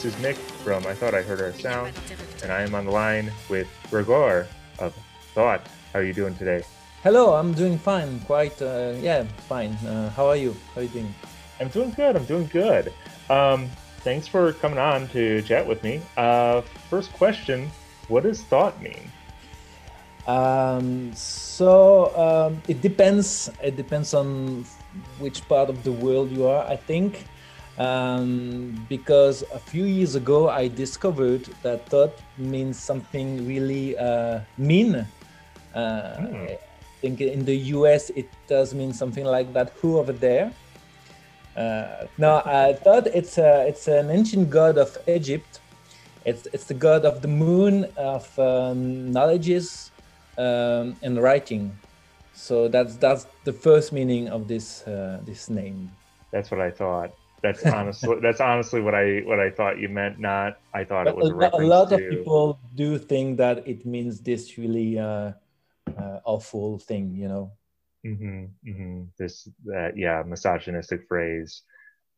Hi, this is Nick from I THOT I Heard Our Sound, and I am on the line with Gregoire of Thought. How are you doing today? Hello, I'm doing fine. Quite, uh, yeah, fine. Uh, how are you? How are you doing? I'm doing good. I'm doing good. Um, thanks for coming on to chat with me. Uh, first question What does THOT mean? Um, so um, it depends. It depends on which part of the world you are, I think. Um, because a few years ago I discovered that THOT means something really uh, mean. Uh, mm think in the US it does mean something like that. Who over there? Uh, no, I thought it's a, it's an ancient god of Egypt. It's it's the god of the moon of um, knowledges um, and writing. So that's that's the first meaning of this uh, this name. That's what I thought. That's honestly that's honestly what I what I thought you meant. Not I thought but it was a, a, a lot to... of people do think that it means this really. Uh, uh, awful thing, you know. Mm-hmm, mm-hmm. This that yeah, misogynistic phrase.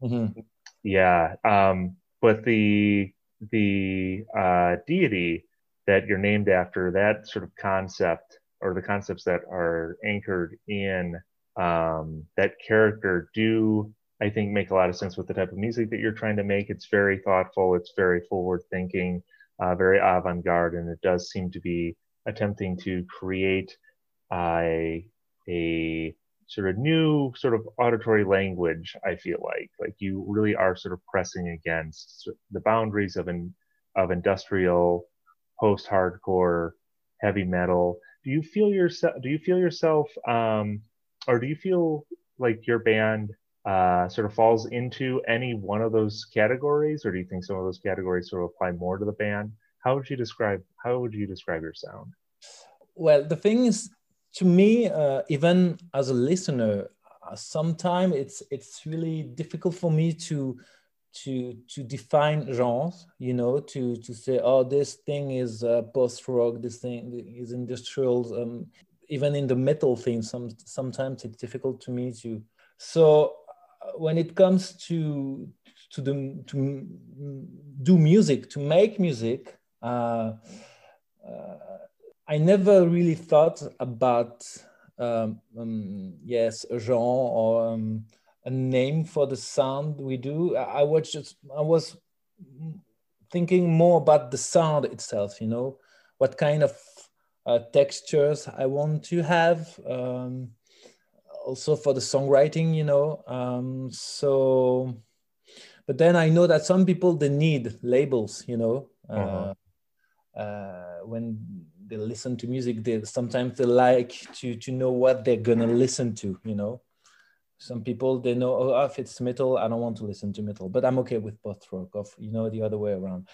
Mm-hmm. Yeah, um, but the the uh, deity that you're named after, that sort of concept or the concepts that are anchored in um, that character do I think make a lot of sense with the type of music that you're trying to make. It's very thoughtful, it's very forward thinking, uh, very avant garde, and it does seem to be attempting to create a, a sort of new sort of auditory language i feel like. Like you really are sort of pressing against the boundaries of an of industrial post hardcore heavy metal. Do you feel yourself do you feel yourself um or do you feel like your band uh, sort of falls into any one of those categories or do you think some of those categories sort of apply more to the band? How would you describe how would you describe your sound? Well the thing is to me uh, even as a listener uh, sometimes it's it's really difficult for me to to to define genres you know to to say oh this thing is uh, post rock this thing is industrial um, even in the metal thing some sometimes it's difficult to me to so when it comes to to the to do music to make music uh, uh, I never really thought about um, um, yes a genre or um, a name for the sound we do. I was just I was thinking more about the sound itself. You know, what kind of uh, textures I want to have. Also for the songwriting, you know. Um, so, but then I know that some people they need labels. You know, uh, uh-huh. uh, when they listen to music they sometimes they like to to know what they're gonna listen to you know some people they know oh if it's metal i don't want to listen to metal but i'm okay with post rock of you know the other way around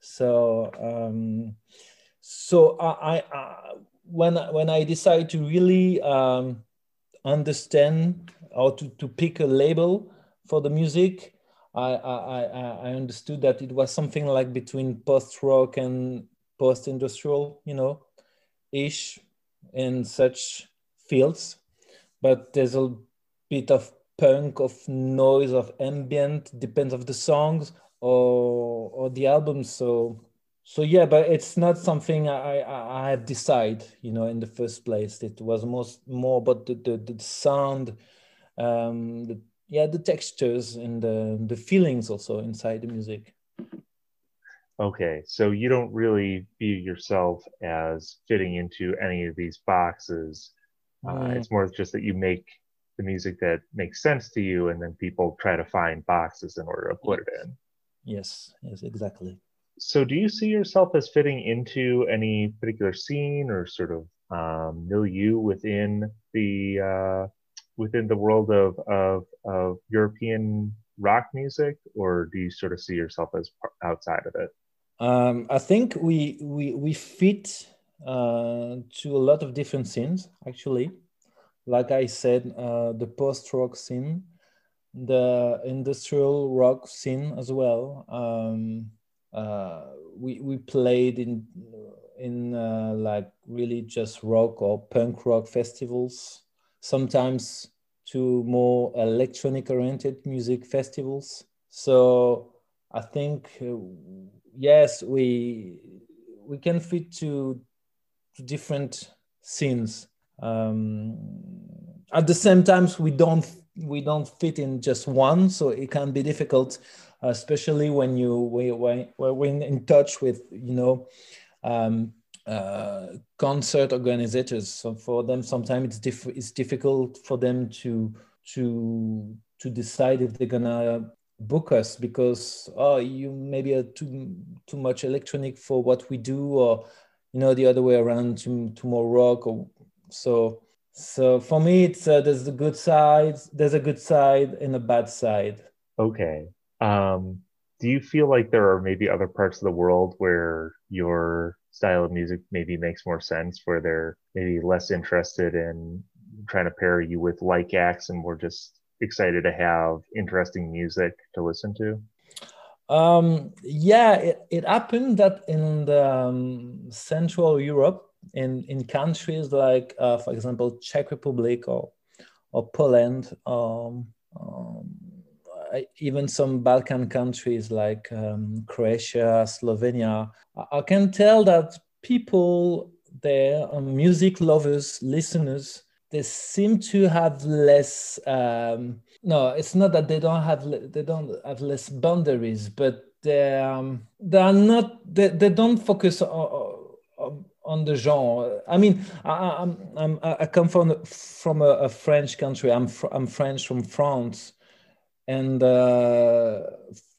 so um so i i, I when when i decide to really um understand or to to pick a label for the music I, I, I understood that it was something like between post rock and post-industrial, you know, ish in such fields. But there's a bit of punk, of noise, of ambient, depends of the songs or or the album. So so yeah, but it's not something I I, I have decided, you know, in the first place. It was most more about the the, the sound, um, the yeah, the textures and the the feelings also inside the music. Okay, so you don't really view yourself as fitting into any of these boxes. Uh, mm. It's more just that you make the music that makes sense to you, and then people try to find boxes in order to put yes. it in. Yes, yes, exactly. So, do you see yourself as fitting into any particular scene or sort of um, milieu within the uh, within the world of, of of European rock music, or do you sort of see yourself as outside of it? Um, I think we we we fit uh, to a lot of different scenes actually. Like I said, uh, the post rock scene, the industrial rock scene as well. Um, uh, we we played in in uh, like really just rock or punk rock festivals. Sometimes to more electronic oriented music festivals. So I think uh, yes, we we can fit to, to different scenes. Um, at the same times, we don't we don't fit in just one, so it can be difficult, especially when you when when in touch with you know um, uh, concert organizers. So for them, sometimes it's diff- it's difficult for them to to to decide if they're gonna book us because oh you maybe are too too much electronic for what we do or you know the other way around to, to more rock or so so for me it's uh, there's a good side there's a good side and a bad side okay um do you feel like there are maybe other parts of the world where your style of music maybe makes more sense where they're maybe less interested in trying to pair you with like acts and more just excited to have interesting music to listen to? Um, yeah, it, it happened that in the um, Central Europe, in, in countries like, uh, for example, Czech Republic or, or Poland, um, um, even some Balkan countries like um, Croatia, Slovenia, I can tell that people there, um, music lovers, listeners, they seem to have less um, no it's not that they don't have they don't have less boundaries but they um, they are not they, they don't focus on, on the genre. I mean i i'm, I'm i come from from a, a french country. I'm fr- i'm french from france and uh,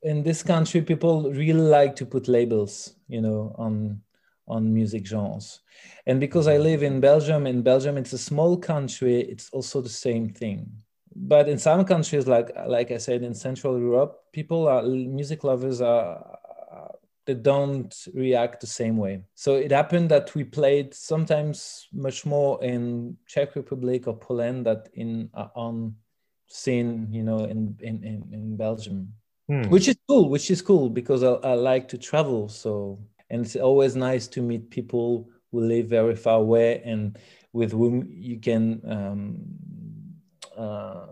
in this country people really like to put labels you know on on music genres. And because I live in Belgium, in Belgium it's a small country, it's also the same thing. But in some countries, like like I said, in Central Europe, people are music lovers are they don't react the same way. So it happened that we played sometimes much more in Czech Republic or Poland that in uh, on scene, you know, in in in, in Belgium, hmm. which is cool. Which is cool because I, I like to travel. So and it's always nice to meet people who live very far away and with whom you can um, uh,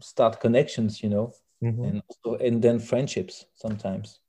start connections you know mm-hmm. and also, and then friendships sometimes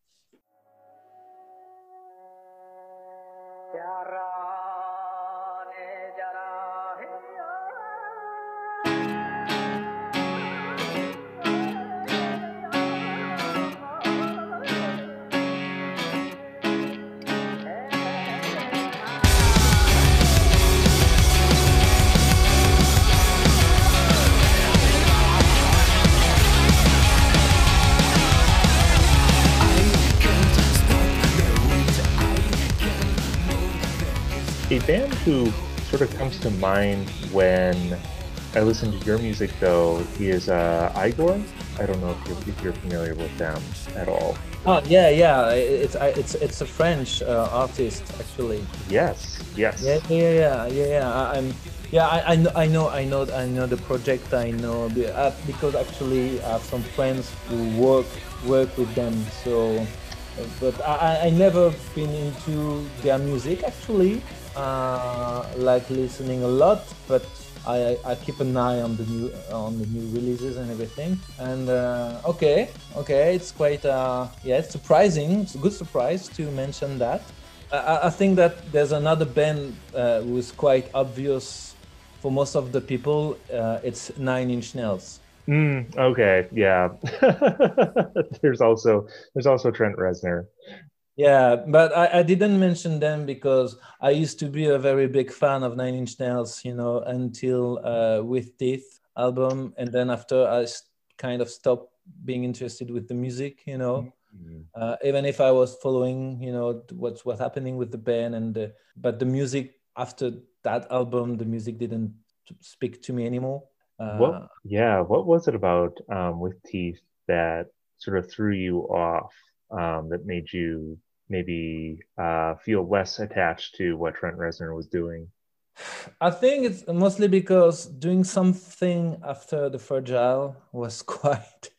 who sort of comes to mind when I listen to your music, though, he is uh, Igorrr. I don't know if you're, if you're familiar with them at all. Oh yeah, yeah. It's it's it's a French uh, artist actually. Yes. Yes. Yeah, yeah, yeah, yeah. yeah. I'm. Yeah, I, I know, I know, I know, the project. I know uh, because actually I have some friends who work work with them. So, but I, I never been into their music actually uh, like listening a lot, but I, I keep an eye on the new on the new releases and everything. And uh, okay, okay, it's quite uh, yeah, it's surprising. It's a good surprise to mention that. I, I think that there's another band uh, who's quite obvious for most of the people. Uh, it's Nine Inch Nails. Mm, okay, yeah. there's also there's also Trent Reznor. Yeah, but I, I didn't mention them because I used to be a very big fan of Nine Inch Nails, you know, until uh, With Teeth album. And then after I kind of stopped being interested with the music, you know. Mm-hmm. Uh, even if I was following, you know, what's what's happening with the band and the, but the music after that album, the music didn't speak to me anymore. Uh, what? Yeah, what was it about um, with Teeth that sort of threw you off? um, that made you maybe uh, feel less attached to what Trent Reznor was doing? I think it's mostly because doing something after the fragile was quite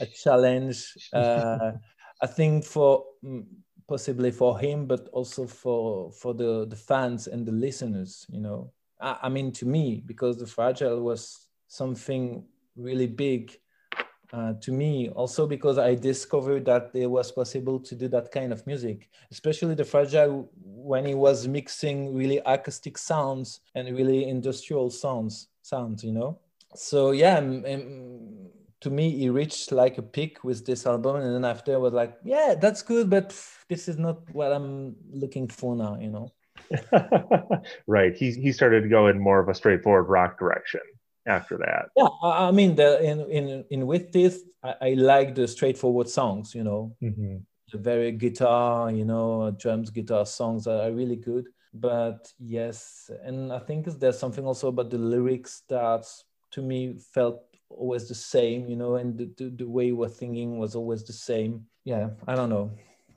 a challenge. Uh, I think for mm, possibly for him, but also for for the the fans and the listeners. You know, I, I mean to me because the fragile was something really big uh, to me. Also because i discovered that it was possible to do that kind of music especially the fragile when he was mixing really acoustic sounds and really industrial sounds sounds you know? So yeah to me he reached like a peak with this album. And then after I was like yeah that's good but this is not what i'm looking for now you know? Right. He, he started to go in more of a straightforward rock direction after that. Yeah, I mean, the, in in in with this, I, I like the straightforward songs. You know, mm-hmm. the very guitar, you know, drums, guitar songs are really good. But yes, and I think there's something also about the lyrics that to me felt always the same. You know, and the, the, the way we're thinking was always the same. Yeah, I don't know.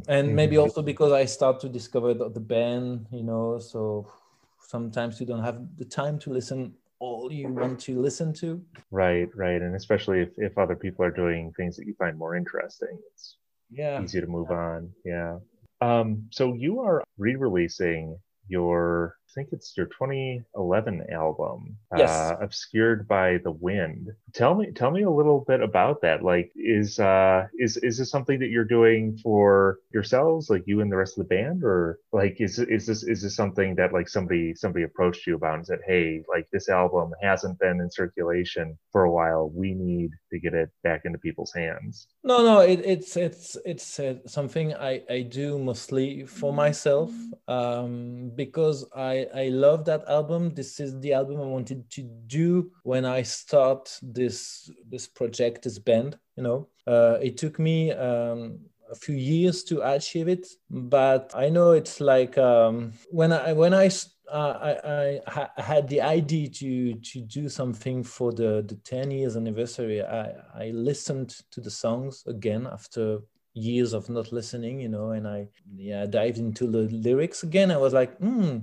And mm-hmm. maybe also because I start to discover the, the band, you know, so sometimes you don't have the time to listen all you want to listen to. Right, right. And especially if, if other people are doing things that you find more interesting, it's yeah. easy to move on. Yeah. Um, so you are re-releasing your think it's your 2011 album, yes. uh, "Obscured by the Wind." Tell me, tell me a little bit about that. Like, is uh, is is this something that you're doing for yourselves, like you and the rest of the band, or like is is this is this something that like somebody somebody approached you about and said, "Hey, like this album hasn't been in circulation for a while. We need to get it back into people's hands." No, no, it, it's it's it's uh, something I I do mostly for myself um, because I I, love that album. This is the album I wanted to do when I start this this project, this band. You know, uh, it took me um, a few years to achieve it, but I know it's like um, when I when I uh, I, I, had the idea to to do something for the the 10 years anniversary. I, I listened to the songs again after years of not listening, you know, and I yeah dived into the lyrics again. I was like, hmm,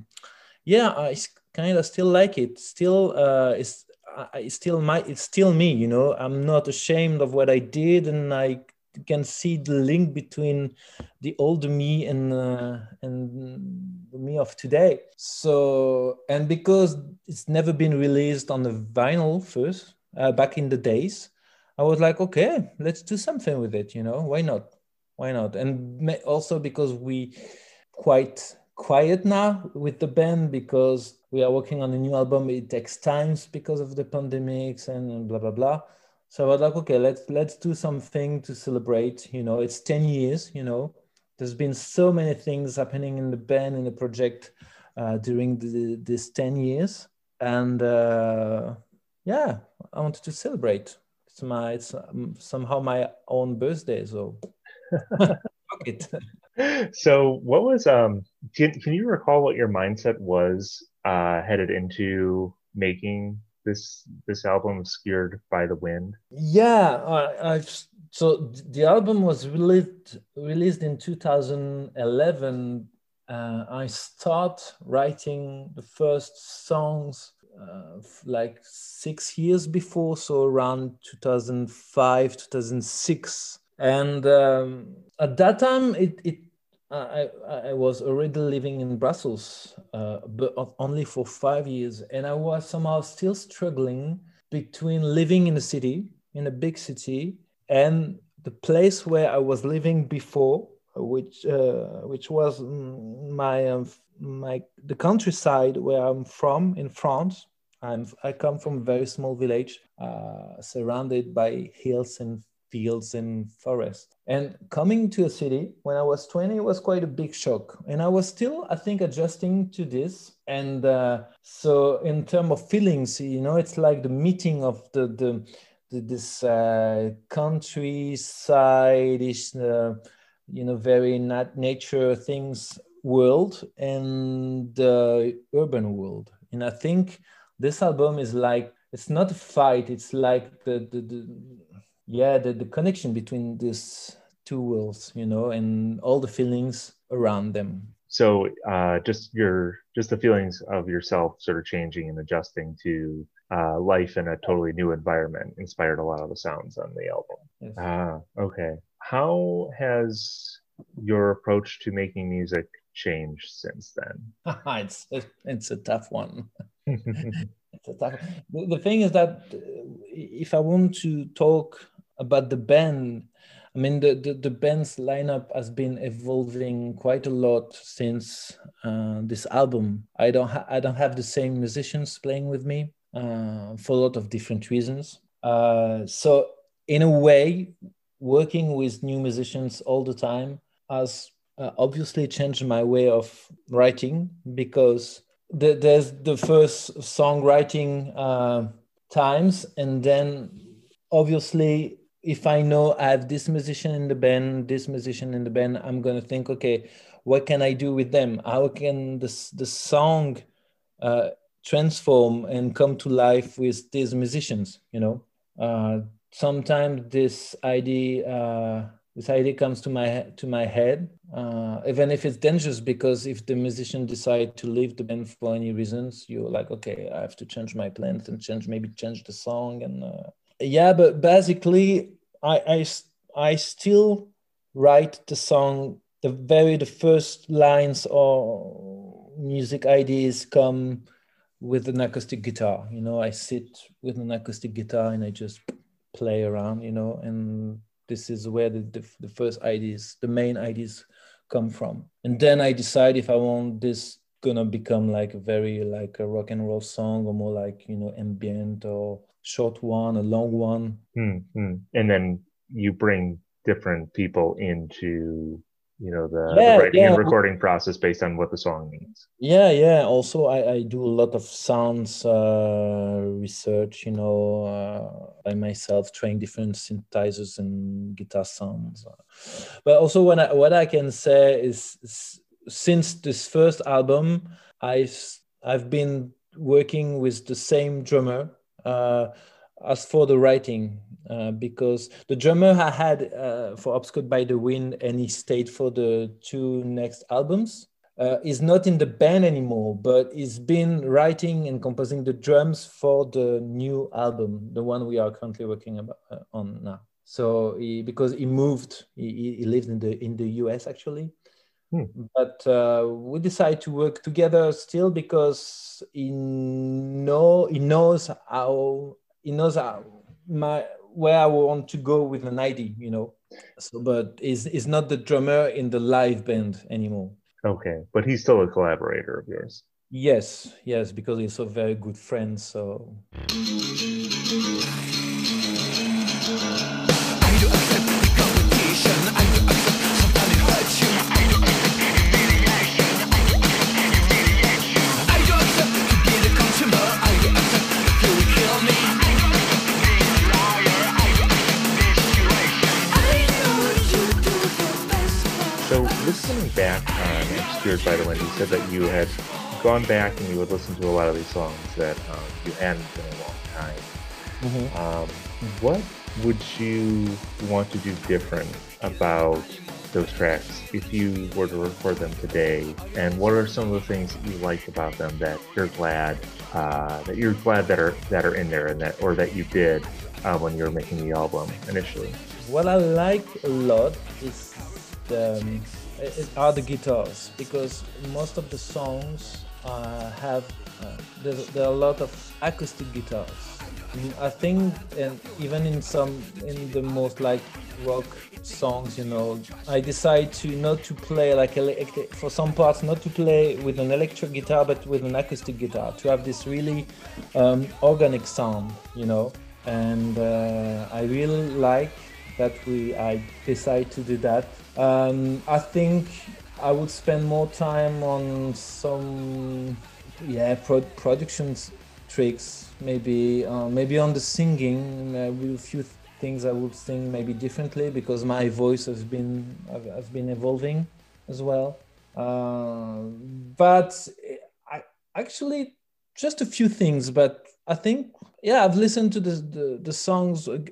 yeah, I kind of still like it. Still, uh, it's I still my it's still me. You know, I'm not ashamed of what I did, and I can see the link between the older me and uh, and the me of today. So, and because it's never been released on the vinyl first uh, back in the days, I was like, okay, let's do something with it. You know, why not? Why not? And also because we quite quiet now with the band because we are working on a new album. It takes times because of the pandemics and blah blah blah. So I was like, okay, let's let's do something to celebrate. You know, it's ten years. You know, there's been so many things happening in the band in the project uh, during the, this ten years, and uh, yeah, I wanted to celebrate. It's my it's um, somehow my own birthday, so fuck it. So what was um can, can you recall what your mindset was uh headed into making this this album obscured by the wind? Yeah I, i've so the album was released released in 2011 uh, i start writing the first songs uh, like six years before so around 2005 2006 and um, at that time it, it I, I was already living in Brussels, uh, but only for five years. And I was somehow still struggling between living in a city, in a big city, and the place where I was living before, which uh, which was my um, my the countryside where I'm from in France. I'm I come from a very small village, uh, surrounded by hills and fields and forest. And coming to a city when I was 20 was quite a big shock. And I was still, I think, adjusting to this. And uh, so, in terms of feelings, you know, it's like the meeting of the, the, the this uh, countryside, is, uh, you know, very nat- nature things world and the urban world. And I think this album is like, it's not a fight, it's like the, the, the yeah the, the connection between these two worlds you know and all the feelings around them. So uh, just your just the feelings of yourself sort of changing and adjusting to uh, life in a totally new environment inspired a lot of the sounds on the album. Yes. ah okay. How has your approach to making music changed since then? It's it's a tough one. It's a tough the, the thing is that if i want to talk about the band I mean, the, the, the, band's lineup has been evolving quite a lot since uh, this album. I don't, ha- I don't have the same musicians playing with me uh, for a lot of different reasons. Uh, so, in a way, working with new musicians all the time has uh, obviously changed my way of writing because the, there's the first songwriting uh, times, and then obviously if I know I have this musician in the band, this musician in the band, I'm gonna think, okay, what can I do with them? How can this the song uh, transform and come to life with these musicians? You know, uh, sometimes this idea uh, this idea comes to my to my head, uh, even if it's dangerous because if the musician decide to leave the band for any reasons, you're like, okay, I have to change my plans and change maybe change the song and uh, yeah but basically I, I i still write the song the very the first lines or music ideas come with an acoustic guitar. You know i sit with an acoustic guitar and i just play around you know and this is where the, the, the first ideas the main ideas come from. And then i decide if i want this gonna become like very like a rock and roll song or more like you know ambient or short one, a long one. Mm-hmm. And then you bring different people into you know the, yeah, the writing yeah. and recording process based on what the song means yeah yeah also i, I do a lot of sounds uh, research you know uh, by myself trying different synthesizers and guitar sounds but also when I, what i can say is, is since this first album i've i've been working with the same drummer as for the writing, uh, because the drummer I had uh, for Obscured by the Wind and he stayed for the two next albums uh, is not in the band anymore, but he's been writing and composing the drums for the new album, the one we are currently working about, uh, on now. So he, because he moved, he, he lived in the in the US actually, Hmm. But uh, we decided to work together still because he know he knows how he knows how my where I want to go with an idea, you know. So, but is is not the drummer in the live band anymore. Okay, but he's still a collaborator of yours. Yes, yes, because he's a very good friend. So. By the way, you said that you had gone back and you would listen to a lot of these songs that um, you hadn't in a long time. Mm-hmm. Um, what would you want to do different about those tracks if you were to record them today? And what are some of the things that you liked about them that you're glad uh, that you're glad that are that are in there and that or that you did uh, when you were making the album initially? What I like a lot is the um, are the guitars because most of the songs uh, have uh, there, are a lot of acoustic guitars. I think, and even in some in the most like rock songs, you know, I decide to not to play like for some parts not to play with an electric guitar, but with an acoustic guitar to have this really um, organic sound, you know. And uh, I really like that we I decide to do that um, I think I would spend more time on some yeah pro- production tricks, maybe uh, maybe on the singing. Maybe a few things I would sing maybe differently because my voice has been has been evolving as well. Uh, but I actually just a few things, but I think yeah I've listened to the the, the songs a,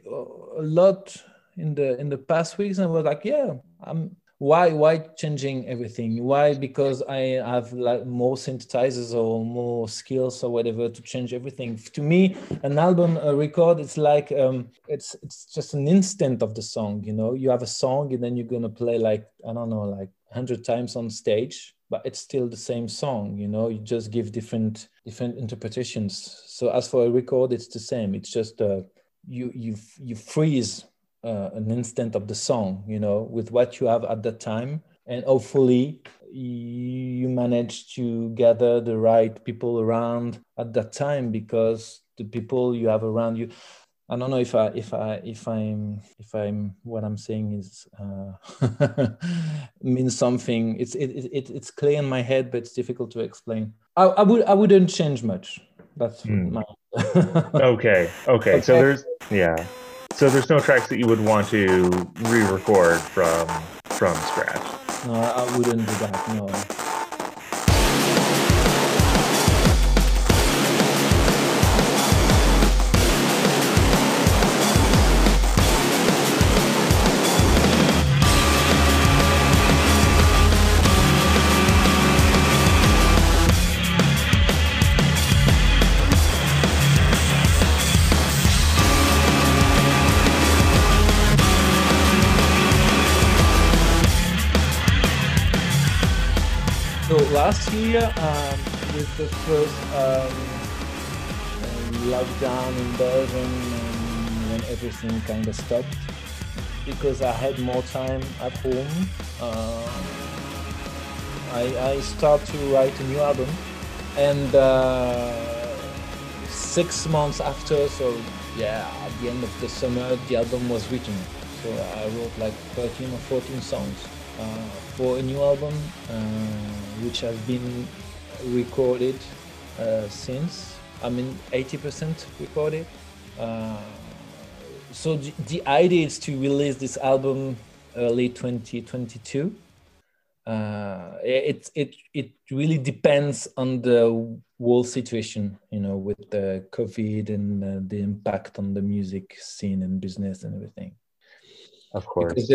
a lot in the in the past weeks and was like yeah i'm why why changing everything? Why? Because i have like more synthesizers or more skills or whatever to change everything. To me an album a record it's like um it's it's just an instant of the song you know? You have a song and then you're gonna play like i don't know like 100 times on stage but it's still the same song you know? You just give different different interpretations. So as for a record it's the same. It's just uh you you you freeze uh, an instant of the song, you know, with what you have at that time, and hopefully you manage to gather the right people around at that time because the people you have around you I don't know if I if I if I'm if I'm what I'm saying is uh, means something. It's it, it it's clear in my head, but it's difficult to explain. I, I would I wouldn't change much. That's mm. my. okay. okay, okay. So there's yeah. So there's no tracks that you would want to re-record from from scratch. No, I wouldn't do that. No. Year um, with the first um, lockdown in Belgium when everything kind of stopped because I had more time at home. Uh, I, I to write a new album and uh, six months after, so yeah, at the end of the summer, the album was written. So I wrote like 13 or 14 songs. Uh, for a new album, uh, which has been recorded uh, since. I mean, 80% recorded. so the, the idea is to release this album early 2022. Uh, it it it really depends on the whole situation, you know, with the COVID and uh, the impact on the music scene and business and everything. Of course.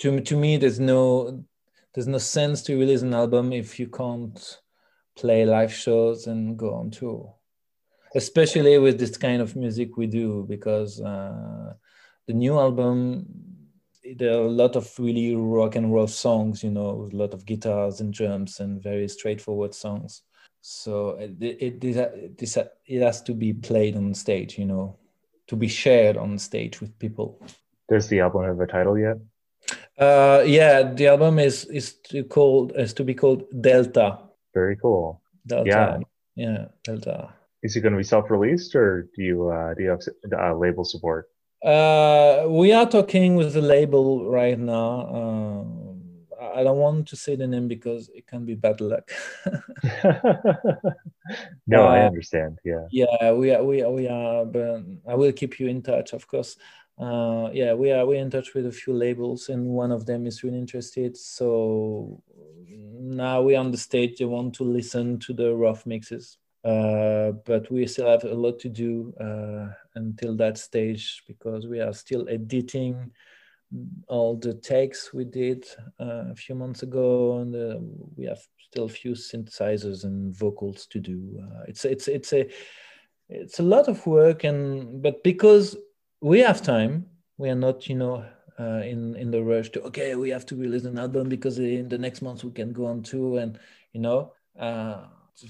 To, to me, there's no there's no sense to release an album if you can't play live shows and go on tour. Especially with this kind of music we do, because uh, the new album there are a lot of really rock and roll songs, you know, with a lot of guitars and drums and very straightforward songs. So uh, it, it, uh, it, uh, it has to be played on stage, you know, to be shared on stage with people. Does the album have a title yet? Uh, yeah, the album is is to called is to be called Delta. Very cool. Delta. Yeah, yeah, Delta. Is it going to be self-released, or do you uh, do you have uh, label support? Uh, we are talking with the label right now. Uh, I don't want to say the name because it can be bad luck. no, I uh, understand. Yeah. Yeah, we are. We are. We are. But I will keep you in touch, of course uh, yeah, we are we're in touch with a few labels, and one of them is really interested. So now we're on the stage. They want to listen to the rough mixes, uh, but we still have a lot to do uh, until that stage because we are still editing all the takes we did uh, a few months ago, and uh, we have still a few synthesizers and vocals to do. Uh, it's it's it's a it's a lot of work, and but because we have time. We are not, you know, uh, in in the rush to okay, we have to release an album because in the next month we can go on tour and you know. Uh,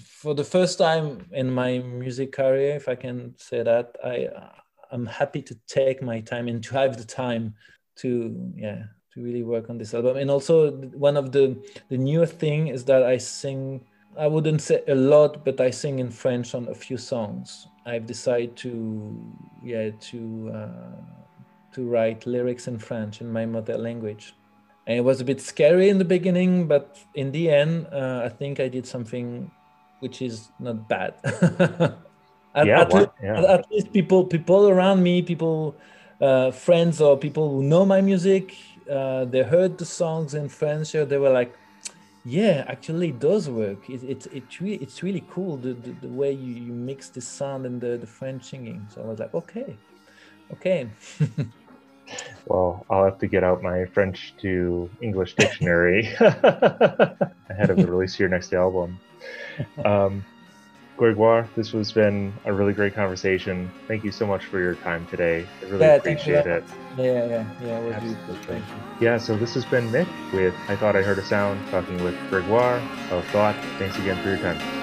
for the first time in my music career, if I can say that, I I'm happy to take my time and to have the time to yeah to really work on this album. And also one of the the newer thing is that I sing. I wouldn't say a lot, but I sing in French on a few songs. I've decided to yeah to uh, to write lyrics in French in my mother language. And it was a bit scary in the beginning, but in the end, uh, I think I did something which is not bad. at, yeah, at, least, yeah. at, least people people around me, people uh, friends or people who know my music, uh, they heard the songs in French. They were like, yeah actually it does work. It, it, it really, it's really cool the, the, the, way you, you mix the sound and the, the french singing. So i was like okay okay. Well i'll have to get out my french to english dictionary ahead of the release of your next album. Um, Gregoire, this has been a really great conversation. Thank you so much for your time today. I really yeah, appreciate it. Yeah, yeah, yeah. Absolutely. Yeah, so this has been Nick with I THOT I Heard a Sound, talking with Gregoire of Thought. Thanks again for your time.